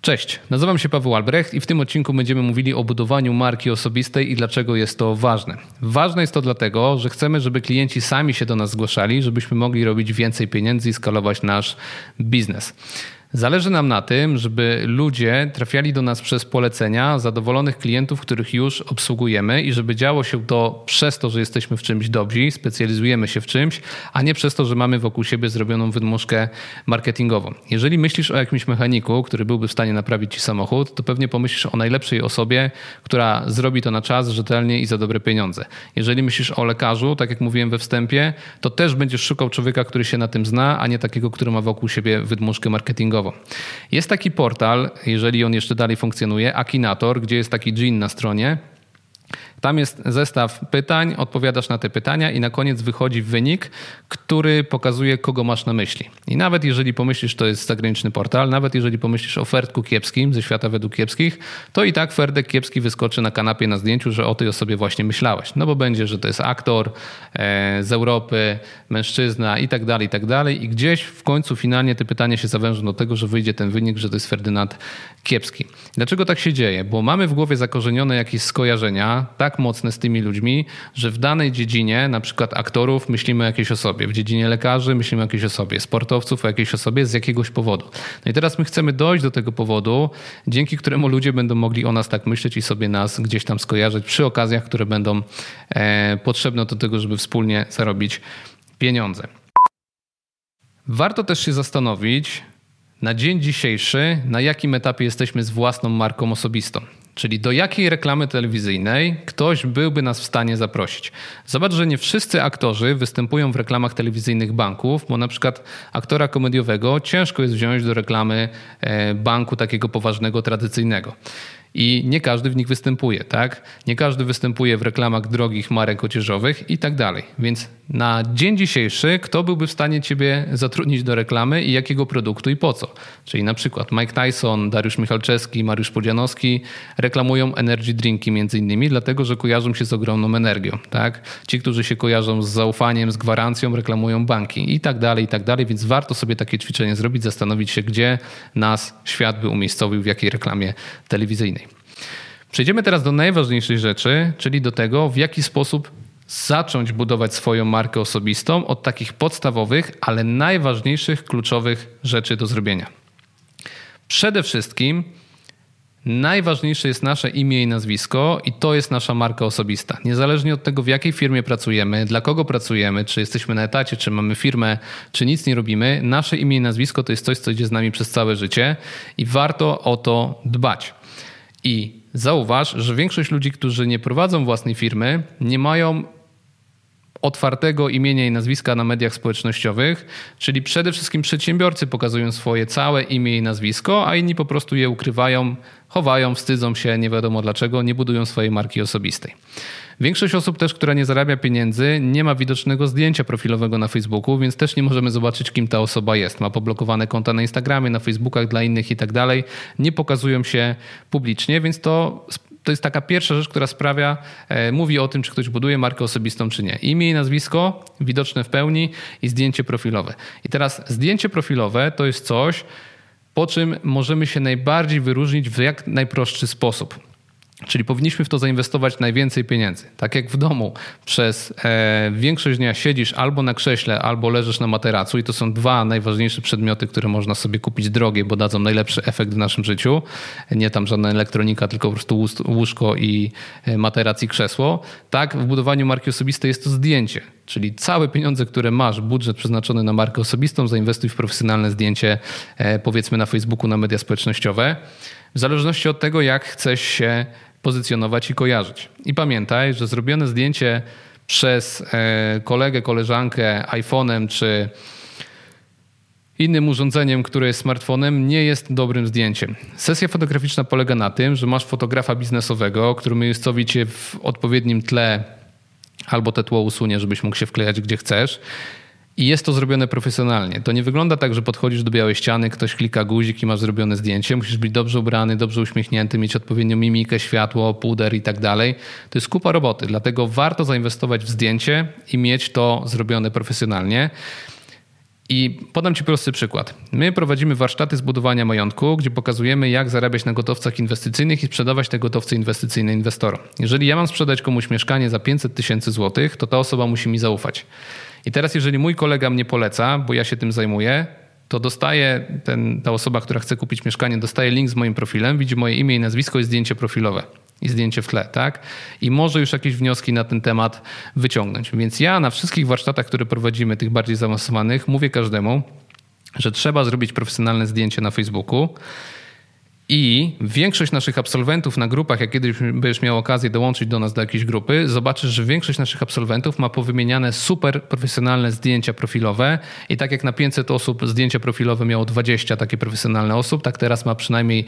Cześć, nazywam się Paweł Albrecht i w tym odcinku będziemy mówili o budowaniu marki osobistej i dlaczego jest to ważne. Ważne jest to dlatego, że chcemy, żeby klienci sami się do nas zgłaszali, żebyśmy mogli robić więcej pieniędzy i skalować nasz biznes. Zależy nam na tym, żeby ludzie trafiali do nas przez polecenia zadowolonych klientów, których już obsługujemy i żeby działo się to przez to, że jesteśmy w czymś dobrzy, specjalizujemy się w czymś, a nie przez to, że mamy wokół siebie zrobioną wydmuszkę marketingową. Jeżeli myślisz o jakimś mechaniku, który byłby w stanie naprawić ci samochód, to pewnie pomyślisz o najlepszej osobie, która zrobi to na czas, rzetelnie i za dobre pieniądze. Jeżeli myślisz o lekarzu, tak jak mówiłem we wstępie, to też będziesz szukał człowieka, który się na tym zna, a nie takiego, który ma wokół siebie wydmuszkę marketingową. Jest taki portal, jeżeli on jeszcze dalej funkcjonuje, Akinator, gdzie jest taki dżin na stronie. Tam jest zestaw pytań, odpowiadasz na te pytania i na koniec wychodzi wynik, który pokazuje, kogo masz na myśli. I nawet jeżeli pomyślisz, to jest zagraniczny portal, nawet jeżeli pomyślisz o Ferdku Kiepskim ze świata według kiepskich, to i tak Ferdek Kiepski wyskoczy na kanapie na zdjęciu, że o tej osobie właśnie myślałeś. No bo będzie, że to jest aktor e, z Europy, mężczyzna i tak dalej, i tak dalej. I gdzieś w końcu finalnie te pytania się zawężą do tego, że wyjdzie ten wynik, że to jest Ferdynand Kiepski. Dlaczego tak się dzieje? Bo mamy w głowie zakorzenione jakieś skojarzenia, tak tak mocne z tymi ludźmi, że w danej dziedzinie, na przykład aktorów, myślimy o jakiejś osobie, w dziedzinie lekarzy myślimy o jakiejś osobie, sportowców o jakiejś osobie z jakiegoś powodu. No i teraz my chcemy dojść do tego powodu, dzięki któremu ludzie będą mogli o nas tak myśleć i sobie nas gdzieś tam skojarzyć przy okazjach, które będą e, potrzebne do tego, żeby wspólnie zarobić pieniądze. Warto też się zastanowić, na dzień dzisiejszy, na jakim etapie jesteśmy z własną marką osobistą. Czyli do jakiej reklamy telewizyjnej ktoś byłby nas w stanie zaprosić. Zobacz, że nie wszyscy aktorzy występują w reklamach telewizyjnych banków, bo na przykład aktora komediowego ciężko jest wziąć do reklamy e, banku takiego poważnego, tradycyjnego i nie każdy w nich występuje, tak? Nie każdy występuje w reklamach drogich marek odzieżowych i tak dalej. Więc na dzień dzisiejszy kto byłby w stanie ciebie zatrudnić do reklamy i jakiego produktu i po co? Czyli na przykład Mike Tyson, Dariusz Michalczewski, Mariusz Podzianowski reklamują energy drinki między innymi, dlatego że kojarzą się z ogromną energią, tak? Ci, którzy się kojarzą z zaufaniem, z gwarancją, reklamują banki i tak dalej, i tak dalej, więc warto sobie takie ćwiczenie zrobić, zastanowić się, gdzie nas świat by umiejscowił, w jakiej reklamie telewizyjnej. Przejdziemy teraz do najważniejszej rzeczy, czyli do tego, w jaki sposób zacząć budować swoją markę osobistą od takich podstawowych, ale najważniejszych, kluczowych rzeczy do zrobienia. Przede wszystkim najważniejsze jest nasze imię i nazwisko, i to jest nasza marka osobista. Niezależnie od tego, w jakiej firmie pracujemy, dla kogo pracujemy, czy jesteśmy na etacie, czy mamy firmę, czy nic nie robimy, nasze imię i nazwisko to jest coś, co idzie z nami przez całe życie i warto o to dbać. I zauważ, że większość ludzi, którzy nie prowadzą własnej firmy, nie mają otwartego imienia i nazwiska na mediach społecznościowych, czyli przede wszystkim przedsiębiorcy pokazują swoje całe imię i nazwisko, a inni po prostu je ukrywają, chowają, wstydzą się, nie wiadomo dlaczego, nie budują swojej marki osobistej. Większość osób też, która nie zarabia pieniędzy, nie ma widocznego zdjęcia profilowego na Facebooku, więc też nie możemy zobaczyć, kim ta osoba jest. Ma poblokowane konta na Instagramie, na Facebookach dla innych i tak dalej. Nie pokazują się publicznie, więc to to jest taka pierwsza rzecz, która sprawia, e, mówi o tym, czy ktoś buduje markę osobistą, czy nie. Imię i nazwisko widoczne w pełni i zdjęcie profilowe. I teraz zdjęcie profilowe to jest coś, po czym możemy się najbardziej wyróżnić w jak najprostszy sposób. Czyli powinniśmy w to zainwestować najwięcej pieniędzy. Tak jak w domu przez e, większość dnia siedzisz albo na krześle, albo leżysz na materacu i to są dwa najważniejsze przedmioty, które można sobie kupić drogie, bo dadzą najlepszy efekt w naszym życiu. Nie tam żadna elektronika, tylko po prostu łóżko i e, materac i krzesło. Tak w budowaniu marki osobistej jest to zdjęcie. Czyli całe pieniądze, które masz, budżet przeznaczony na markę osobistą, zainwestuj w profesjonalne zdjęcie, e, powiedzmy na Facebooku, na media społecznościowe. W zależności od tego, jak chcesz się pozycjonować i kojarzyć. I pamiętaj, że zrobione zdjęcie przez e, kolegę, koleżankę iPhone'em czy innym urządzeniem, które jest smartfonem, nie jest dobrym zdjęciem. Sesja fotograficzna polega na tym, że masz fotografa biznesowego, który miejscowi cię w odpowiednim tle albo te tło usunie, żebyś mógł się wklejać gdzie chcesz. I jest to zrobione profesjonalnie. To nie wygląda tak, że podchodzisz do białej ściany, ktoś klika guzik i masz zrobione zdjęcie. Musisz być dobrze ubrany, dobrze uśmiechnięty, mieć odpowiednią mimikę, światło, puder i tak dalej. To jest kupa roboty, dlatego warto zainwestować w zdjęcie i mieć to zrobione profesjonalnie. I podam Ci prosty przykład. My prowadzimy warsztaty zbudowania majątku, gdzie pokazujemy, jak zarabiać na gotowcach inwestycyjnych i sprzedawać te gotowce inwestycyjne inwestorom. Jeżeli ja mam sprzedać komuś mieszkanie za 500 tysięcy złotych, to ta osoba musi mi zaufać. I teraz, jeżeli mój kolega mnie poleca, bo ja się tym zajmuję, to dostaje ten, ta osoba, która chce kupić mieszkanie, dostaje link z moim profilem, widzi moje imię i nazwisko i zdjęcie profilowe i zdjęcie w tle, tak? I może już jakieś wnioski na ten temat wyciągnąć. Więc ja na wszystkich warsztatach, które prowadzimy, tych bardziej zaawansowanych, mówię każdemu, że trzeba zrobić profesjonalne zdjęcie na Facebooku. I większość naszych absolwentów na grupach, jak kiedyś będziesz miał okazję dołączyć do nas do jakiejś grupy, zobaczysz, że większość naszych absolwentów ma powymieniane super profesjonalne zdjęcia profilowe. I tak jak na 500 osób zdjęcia profilowe miało 20 takie profesjonalne osób, tak teraz ma przynajmniej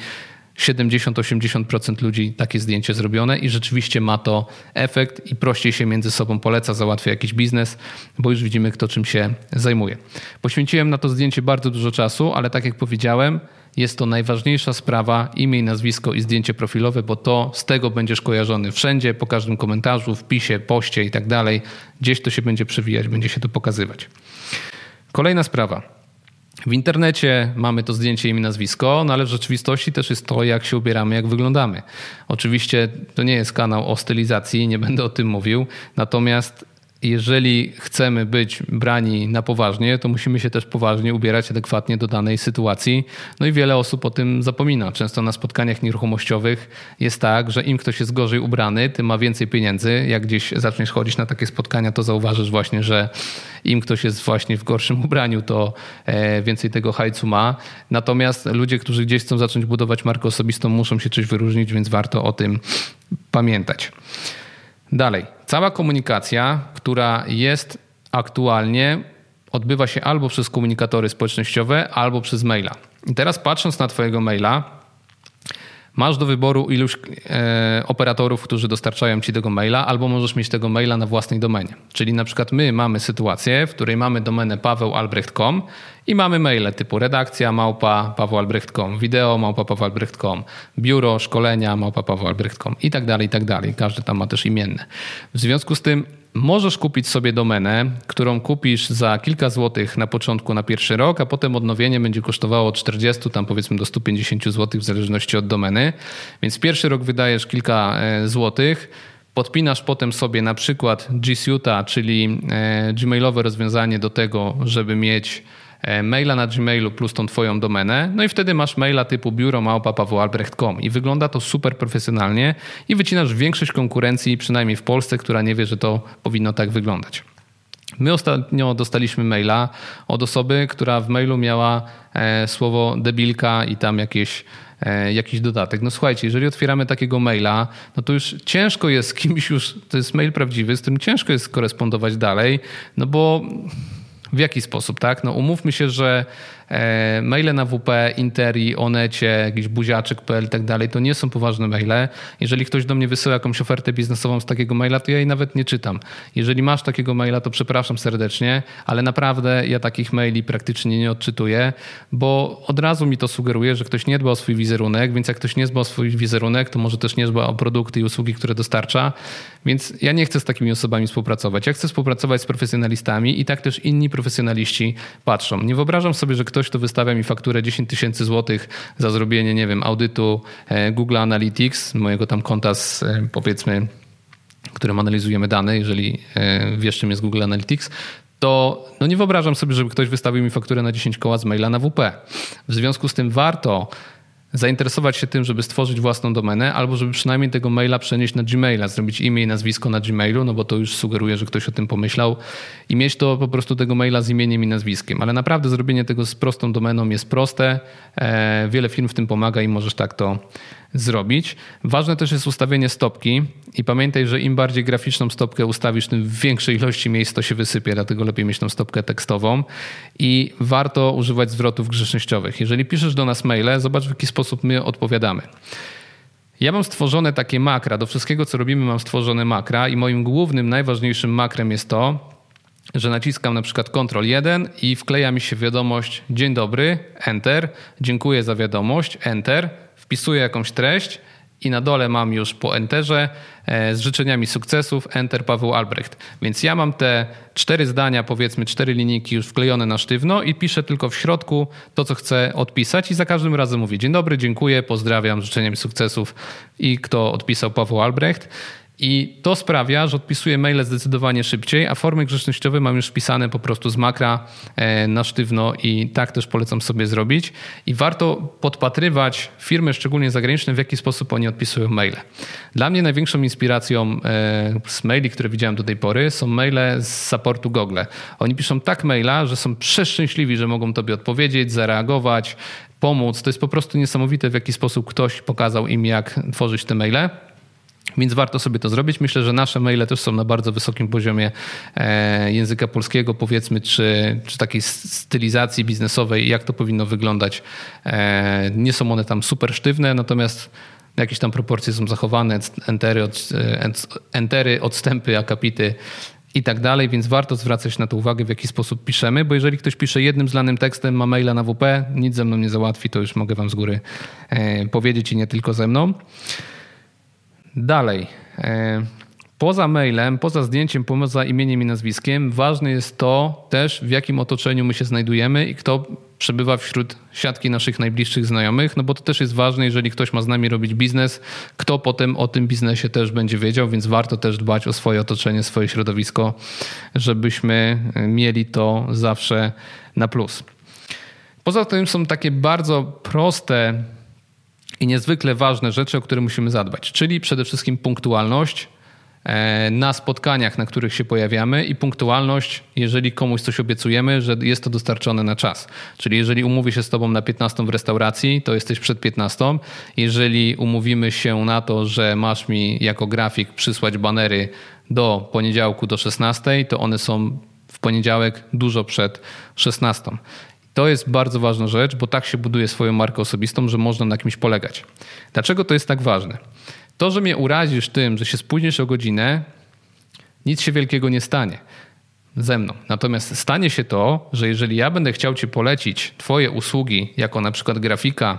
70-80% ludzi takie zdjęcie zrobione i rzeczywiście ma to efekt i prościej się między sobą poleca, załatwia jakiś biznes, bo już widzimy, kto czym się zajmuje. Poświęciłem na to zdjęcie bardzo dużo czasu, ale tak jak powiedziałem, jest to najważniejsza sprawa, imię i nazwisko i zdjęcie profilowe, bo to z tego będziesz kojarzony wszędzie, po każdym komentarzu, wpisie, poście i tak dalej. Gdzieś to się będzie przewijać, będzie się to pokazywać. Kolejna sprawa. W internecie mamy to zdjęcie imię, nazwisko, no ale w rzeczywistości też jest to, jak się ubieramy, jak wyglądamy. Oczywiście to nie jest kanał o stylizacji, nie będę o tym mówił, natomiast jeżeli chcemy być brani na poważnie, to musimy się też poważnie ubierać adekwatnie do danej sytuacji. No i wiele osób o tym zapomina. Często na spotkaniach nieruchomościowych jest tak, że im ktoś jest gorzej ubrany, tym ma więcej pieniędzy. Jak gdzieś zaczniesz chodzić na takie spotkania, to zauważysz właśnie, że im ktoś jest właśnie w gorszym ubraniu, to e, więcej tego hajcu ma. Natomiast ludzie, którzy gdzieś chcą zacząć budować markę osobistą, muszą się coś wyróżnić, więc warto o tym pamiętać. Dalej. Cała komunikacja, która jest aktualnie, odbywa się albo przez komunikatory społecznościowe, albo przez maila. I teraz patrząc na Twojego maila, Masz do wyboru iluś e, operatorów, którzy dostarczają ci tego maila, albo możesz mieć tego maila na własnej domenie. Czyli na przykład my mamy sytuację, w której mamy domenę pawełalbrecht.com i mamy maile typu redakcja małpa pawełalbrecht.com, wideo małpa pawełalbrecht.com, biuro, szkolenia małpa pawełalbrecht.com i tak dalej, i tak dalej. Każdy tam ma też imienne. W związku z tym Możesz kupić sobie domenę, którą kupisz za kilka złotych na początku na pierwszy rok, a potem odnowienie będzie kosztowało od 40 tam powiedzmy do 150 złotych w zależności od domeny. Więc pierwszy rok wydajesz kilka e, złotych, podpinasz potem sobie na przykład G Suite'a, czyli e, gmailowe rozwiązanie do tego, żeby mieć maila na Gmailu plus tą twoją domenę, no i wtedy masz maila typu biuro małpa i wygląda to super profesjonalnie i wycinasz większość konkurencji, przynajmniej w Polsce, która nie wie, że to powinno tak wyglądać. My ostatnio dostaliśmy maila od osoby, która w mailu miała e, słowo debilka i tam jakieś e, jakiś dodatek. No słuchajcie, jeżeli otwieramy takiego maila, no to już ciężko jest z kimś już, to jest mail prawdziwy, z którym ciężko jest korespondować dalej, no bo w jaki sposób, tak? No umówmy się, że maile na WP, Interi, Onecie, jakiś buziaczek.pl i tak dalej, to nie są poważne maile. Jeżeli ktoś do mnie wysyła jakąś ofertę biznesową z takiego maila, to ja jej nawet nie czytam. Jeżeli masz takiego maila, to przepraszam serdecznie, ale naprawdę ja takich maili praktycznie nie odczytuję, bo od razu mi to sugeruje, że ktoś nie dba o swój wizerunek, więc jak ktoś nie dba o swój wizerunek, to może też nie dba o produkty i usługi, które dostarcza. Więc ja nie chcę z takimi osobami współpracować. Ja chcę współpracować z profesjonalistami i tak też inni profesjonaliści patrzą. Nie wyobrażam sobie, że ktoś ktoś, kto wystawia mi fakturę 10 tysięcy złotych za zrobienie, nie wiem, audytu e, Google Analytics, mojego tam konta z e, powiedzmy, którym analizujemy dane, jeżeli e, wiesz czym jest Google Analytics, to no nie wyobrażam sobie, żeby ktoś wystawił mi fakturę na 10 koła z maila na WP. W związku z tym warto zainteresować się tym, żeby stworzyć własną domenę, albo żeby przynajmniej tego maila przenieść na Gmaila, zrobić imię i nazwisko na Gmailu, no bo to już sugeruje, że ktoś o tym pomyślał i mieć to po prostu tego maila z imieniem i nazwiskiem. Ale naprawdę zrobienie tego z prostą domeną jest proste. E, wiele firm w tym pomaga i możesz tak to zrobić. Ważne też jest ustawienie stopki i pamiętaj, że im bardziej graficzną stopkę ustawisz, tym w większej ilości miejsc to się wysypie, dlatego lepiej mieć tą stopkę tekstową i warto używać zwrotów grzecznościowych. Jeżeli piszesz do nas maile, zobacz w jaki sposób my odpowiadamy. Ja mam stworzone takie makra, do wszystkiego co robimy mam stworzone makra i moim głównym, najważniejszym makrem jest to, że naciskam na przykład Ctrl 1 i wkleja mi się wiadomość dzień dobry, Enter, dziękuję za wiadomość, Enter, wpisuję jakąś treść i na dole mam już po enterze e, z życzeniami sukcesów enter Paweł Albrecht. Więc ja mam te cztery zdania, powiedzmy cztery linijki już wklejone na sztywno i piszę tylko w środku to, co chcę odpisać i za każdym razem mówię dzień dobry, dziękuję, pozdrawiam, życzeniami sukcesów i kto odpisał Paweł Albrecht. I to sprawia, że odpisuję maile zdecydowanie szybciej, a formy grzecznościowe mam już wpisane po prostu z makra e, na sztywno i tak też polecam sobie zrobić. I warto podpatrywać firmy, szczególnie zagraniczne, w jaki sposób oni odpisują maile. Dla mnie największą inspiracją e, z maili, które widziałem do tej pory, są maile z supportu Google. Oni piszą tak maila, że są przeszczęśliwi, że mogą tobie odpowiedzieć, zareagować, pomóc. To jest po prostu niesamowite, w jaki sposób ktoś pokazał im, jak tworzyć te maile. Więc warto sobie to zrobić. Myślę, że nasze maile też są na bardzo wysokim poziomie e, języka polskiego, powiedzmy, czy, czy takiej stylizacji biznesowej, jak to powinno wyglądać. E, nie są one tam super sztywne, natomiast jakieś tam proporcje są zachowane, entery, od, e, entery odstępy, akapity i tak dalej, więc warto zwracać na to uwagę, w jaki sposób piszemy, bo jeżeli ktoś pisze jednym zlanym tekstem, ma maila na WP, nic ze mną nie załatwi, to już mogę wam z góry powiedzieć i nie tylko ze mną. Dalej. E, poza mailem, poza zdjęciem, poza imieniem i nazwiskiem, ważne jest to też, w jakim otoczeniu my się znajdujemy i kto przebywa wśród siatki naszych najbliższych znajomych, no bo to też jest ważne, jeżeli ktoś ma z nami robić biznes, kto potem o tym biznesie też będzie wiedział, więc warto też dbać o swoje otoczenie, swoje środowisko, żebyśmy mieli to zawsze na plus. Poza tym są takie bardzo proste i niezwykle ważne rzeczy, o które musimy zadbać, czyli przede wszystkim punktualność e, na spotkaniach, na których się pojawiamy i punktualność, jeżeli komuś coś obiecujemy, że jest to dostarczone na czas. Czyli jeżeli umówię się z tobą na 15 w restauracji, to jesteś przed 15. Jeżeli umówimy się na to, że masz mi jako grafik przysłać banery do poniedziałku do 16, to one są w poniedziałek dużo przed 16. To jest bardzo ważna rzecz, bo tak się buduje swoją markę osobistą, że można na kimś polegać. Dlaczego to jest tak ważne? To, że mnie urazisz tym, że się spóźnisz o godzinę, nic się wielkiego nie stanie ze mną. Natomiast stanie się to, że jeżeli ja będę chciał Ci polecić Twoje usługi jako na przykład grafika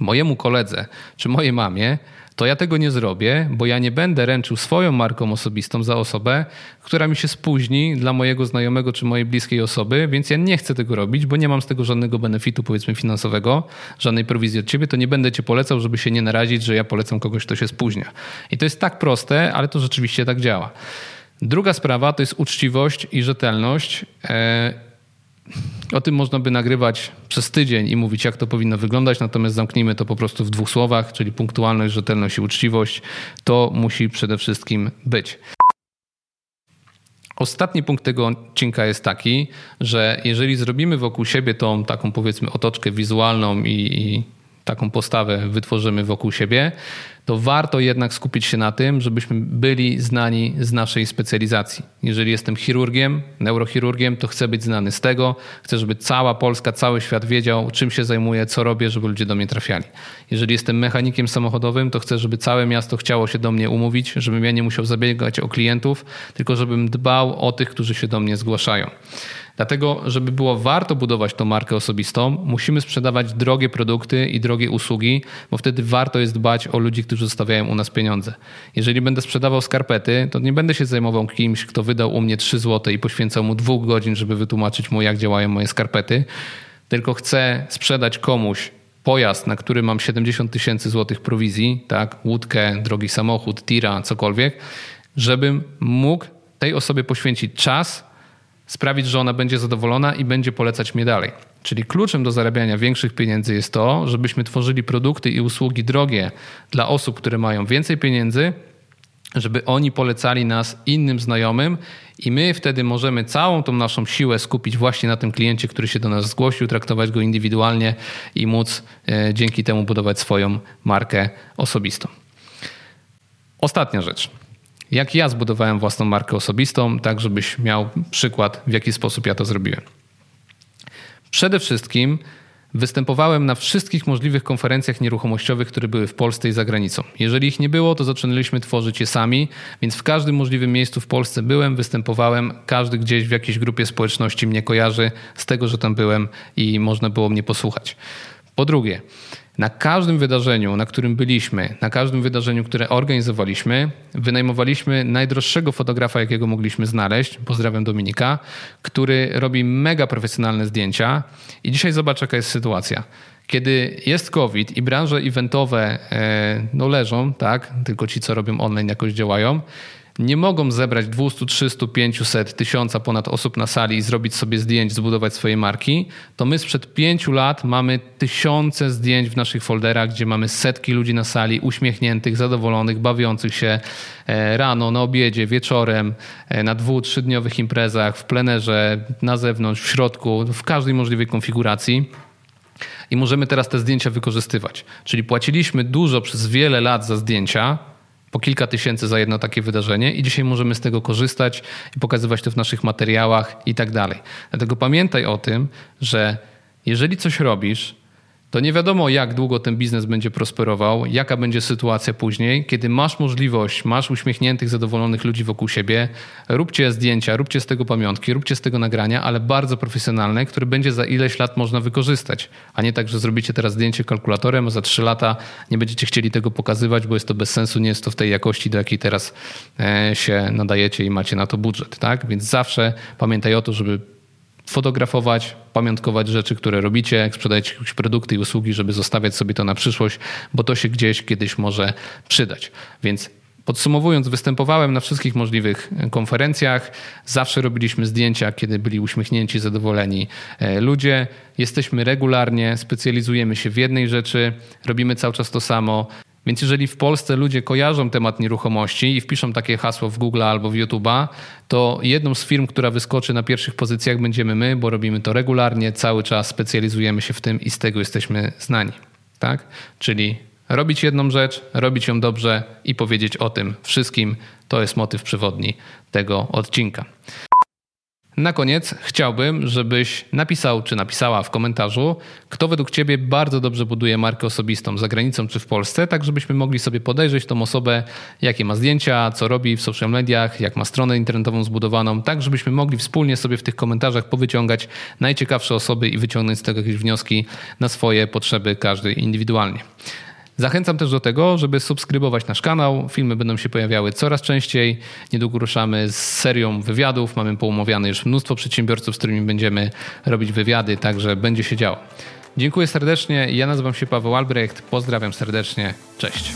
mojemu koledze czy mojej mamie, to ja tego nie zrobię, bo ja nie będę ręczył swoją marką osobistą za osobę, która mi się spóźni dla mojego znajomego czy mojej bliskiej osoby, więc ja nie chcę tego robić, bo nie mam z tego żadnego benefitu, powiedzmy, finansowego, żadnej prowizji od ciebie, to nie będę cię polecał, żeby się nie narazić, że ja polecam kogoś, kto się spóźnia. I to jest tak proste, ale to rzeczywiście tak działa. Druga sprawa to jest uczciwość i rzetelność. E, o tym można by nagrywać przez tydzień i mówić, jak to powinno wyglądać, natomiast zamknijmy to po prostu w dwóch słowach, czyli punktualność, rzetelność i uczciwość. To musi przede wszystkim być. Ostatni punkt tego odcinka jest taki, że jeżeli zrobimy wokół siebie tą taką powiedzmy otoczkę wizualną i, i taką postawę wytworzymy wokół siebie, to warto jednak skupić się na tym, żebyśmy byli znani z naszej specjalizacji. Jeżeli jestem chirurgiem, neurochirurgiem, to chcę być znany z tego. Chcę, żeby cała Polska, cały świat wiedział, czym się zajmuję, co robię, żeby ludzie do mnie trafiali. Jeżeli jestem mechanikiem samochodowym, to chcę, żeby całe miasto chciało się do mnie umówić, żebym ja nie musiał zabiegać o klientów, tylko żebym dbał o tych, którzy się do mnie zgłaszają. Dlatego, żeby było warto budować tą markę osobistą, musimy sprzedawać drogie produkty i drogie usługi, bo wtedy warto jest dbać o ludzi, którzy zostawiają u nas pieniądze. Jeżeli będę sprzedawał skarpety, to nie będę się zajmował kimś, kto wydał u mnie 3 zł i poświęcał mu dwóch godzin, żeby wytłumaczyć mu, jak działają moje skarpety, tylko chcę sprzedać komuś pojazd, na który mam 70 tysięcy złotych prowizji, tak, łódkę, drogi samochód, tira, cokolwiek, żebym mógł tej osobie poświęcić czas, sprawić, że ona będzie zadowolona i będzie polecać mnie dalej. Czyli kluczem do zarabiania większych pieniędzy jest to, żebyśmy tworzyli produkty i usługi drogie dla osób, które mają więcej pieniędzy, żeby oni polecali nas innym znajomym i my wtedy możemy całą tą naszą siłę skupić właśnie na tym kliencie, który się do nas zgłosił, traktować go indywidualnie i móc e, dzięki temu budować swoją markę osobistą. Ostatnia rzecz jak ja zbudowałem własną markę osobistą, tak żebyś miał przykład, w jaki sposób ja to zrobiłem. Przede wszystkim występowałem na wszystkich możliwych konferencjach nieruchomościowych, które były w Polsce i za granicą. Jeżeli ich nie było, to zaczynaliśmy tworzyć je sami, więc w każdym możliwym miejscu w Polsce byłem, występowałem, każdy gdzieś w jakiejś grupie społeczności mnie kojarzy z tego, że tam byłem i można było mnie posłuchać. Po drugie, Na każdym wydarzeniu, na którym byliśmy, na każdym wydarzeniu, które organizowaliśmy, wynajmowaliśmy najdroższego fotografa, jakiego mogliśmy znaleźć. Pozdrawiam Dominika, który robi mega profesjonalne zdjęcia. I dzisiaj zobacz, jaka jest sytuacja. Kiedy jest COVID i branże eventowe e, no leżą, tak, tylko ci, co robią online, jakoś działają, nie mogą zebrać 200, 300, 500, 1000 ponad osób na sali i zrobić sobie zdjęć, zbudować swoje marki, to my sprzed pięciu lat mamy tysiące zdjęć w naszych folderach, gdzie mamy setki ludzi na sali, uśmiechniętych, zadowolonych, bawiących się e, rano, na obiedzie, wieczorem, e, na dwu, trzydniowych imprezach, w plenerze, na zewnątrz, w środku, w każdej możliwej konfiguracji i możemy teraz te zdjęcia wykorzystywać. Czyli płaciliśmy dużo przez wiele lat za zdjęcia, po kilka tysięcy za jedno takie wydarzenie i dzisiaj możemy z tego korzystać i pokazywać to w naszych materiałach i tak dalej. Dlatego pamiętaj o tym, że jeżeli coś robisz, to nie wiadomo, jak długo ten biznes będzie prosperował, jaka będzie sytuacja później. Kiedy masz możliwość, masz uśmiechniętych, zadowolonych ludzi wokół siebie, róbcie zdjęcia, róbcie z tego pamiątki, róbcie z tego nagrania, ale bardzo profesjonalne, które będzie za ileś lat można wykorzystać. A nie tak, że zrobicie teraz zdjęcie kalkulatorem, a za trzy lata nie będziecie chcieli tego pokazywać, bo jest to bez sensu, nie jest to w tej jakości, do jakiej teraz e, się nadajecie i macie na to budżet. Tak? Więc zawsze pamiętaj o to, żeby fotografować, pamiątkować rzeczy, które robicie, jak jakieś produkty i usługi, żeby zostawiać sobie to na przyszłość, bo to się gdzieś kiedyś może przydać. Więc Podsumowując, występowałem na wszystkich możliwych konferencjach. Zawsze robiliśmy zdjęcia, kiedy byli uśmiechnięci, zadowoleni e, ludzie. Jesteśmy regularnie, specjalizujemy się w jednej rzeczy, robimy cały czas to samo. Więc jeżeli w Polsce ludzie kojarzą temat nieruchomości i wpiszą takie hasło w Google albo w YouTube'a, to jedną z firm, która wyskoczy na pierwszych pozycjach będziemy my, bo robimy to regularnie, cały czas specjalizujemy się w tym i z tego jesteśmy znani. Tak? Czyli robić jedną rzecz, robić ją dobrze i powiedzieć o tym wszystkim. To jest motyw przewodni tego odcinka. Na koniec chciałbym, żebyś napisał czy napisała w komentarzu, kto według Ciebie bardzo dobrze buduje markę osobistą za granicą czy w Polsce, tak żebyśmy mogli sobie podejrzeć tą osobę, jakie ma zdjęcia, co robi w social mediach, jak ma stronę internetową zbudowaną, tak żebyśmy mogli wspólnie sobie w tych komentarzach powyciągać najciekawsze osoby i wyciągnąć z tego jakieś wnioski na swoje potrzeby, każdy indywidualnie. Zachęcam też do tego, żeby subskrybować nasz kanał. Filmy będą się pojawiały coraz częściej. Niedługo ruszamy z serią wywiadów. Mamy poumawiane już mnóstwo przedsiębiorców, z którymi będziemy robić wywiady, także będzie się działo. Dziękuję serdecznie. Ja nazywam się Paweł Albrecht. Pozdrawiam serdecznie. Cześć.